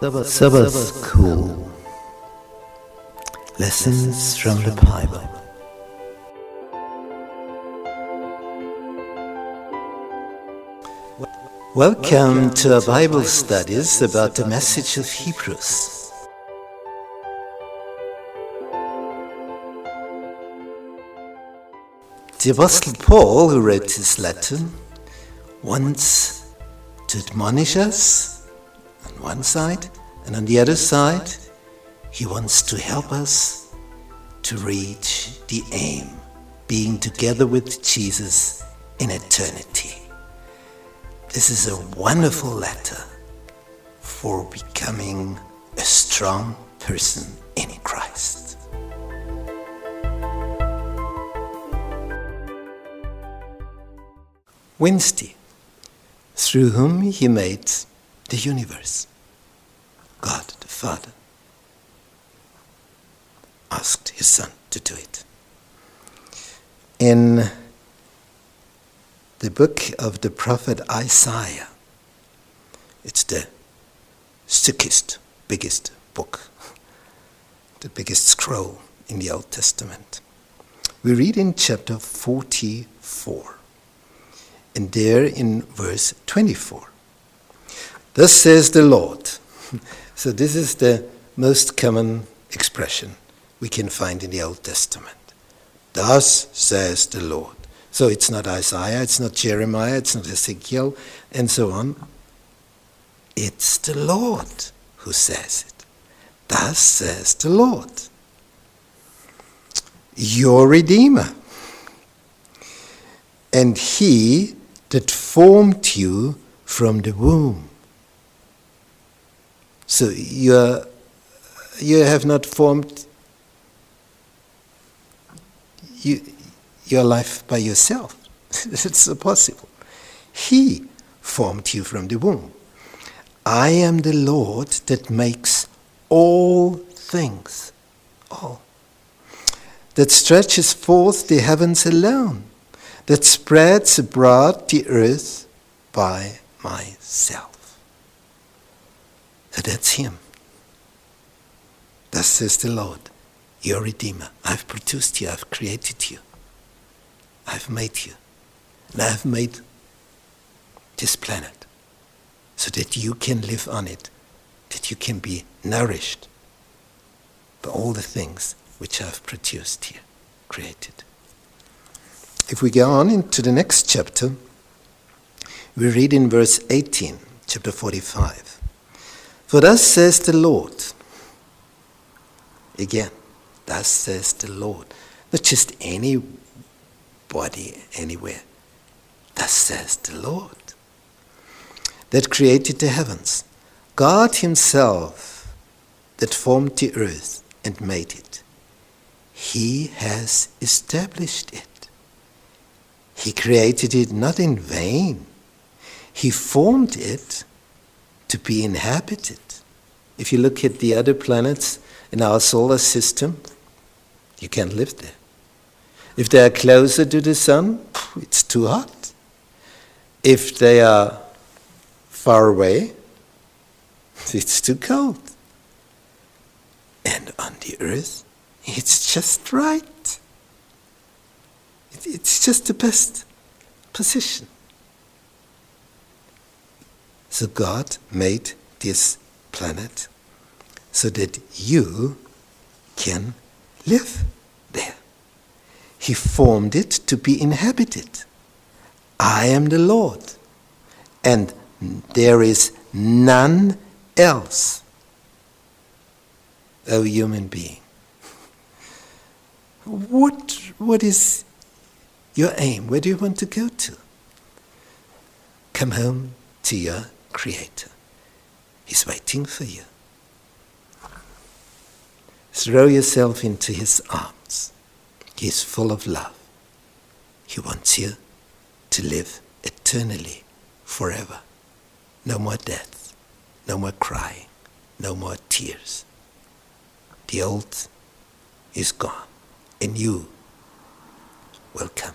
Sabbath School Lessons from the Bible. Welcome to our Bible studies about the message of Hebrews. The Apostle Paul, who wrote this letter, wants to admonish us on one side, and on the other side, he wants to help us to reach the aim, being together with Jesus in eternity. This is a wonderful letter for becoming a strong person in Christ. Wednesday, through whom he made the universe. God the Father asked his Son to do it. In the book of the prophet Isaiah, it's the thickest, biggest book, the biggest scroll in the Old Testament. We read in chapter 44, and there in verse 24. Thus says the Lord. So, this is the most common expression we can find in the Old Testament. Thus says the Lord. So, it's not Isaiah, it's not Jeremiah, it's not Ezekiel, and so on. It's the Lord who says it. Thus says the Lord. Your Redeemer. And He that formed you from the womb. So you you have not formed you, your life by yourself. it's impossible. He formed you from the womb. I am the Lord that makes all things, all, that stretches forth the heavens alone, that spreads abroad the earth by myself. So that's Him. Thus says the Lord, your Redeemer. I've produced you, I've created you, I've made you, and I've made this planet so that you can live on it, that you can be nourished by all the things which I've produced here, created. If we go on into the next chapter, we read in verse 18, chapter 45. For thus says the Lord, again, thus says the Lord, not just anybody anywhere, thus says the Lord, that created the heavens, God Himself that formed the earth and made it. He has established it. He created it not in vain. He formed it to be inhabited. If you look at the other planets in our solar system, you can't live there. If they are closer to the sun, it's too hot. If they are far away, it's too cold. And on the earth, it's just right. It's just the best position. So God made this planet so that you can live there. He formed it to be inhabited. I am the Lord, and there is none else. O human being. What, what is your aim? Where do you want to go to? Come home to your Creator. He's waiting for you. Throw yourself into His arms. He is full of love. He wants you to live eternally, forever. No more death, no more crying, no more tears. The old is gone, and you will come.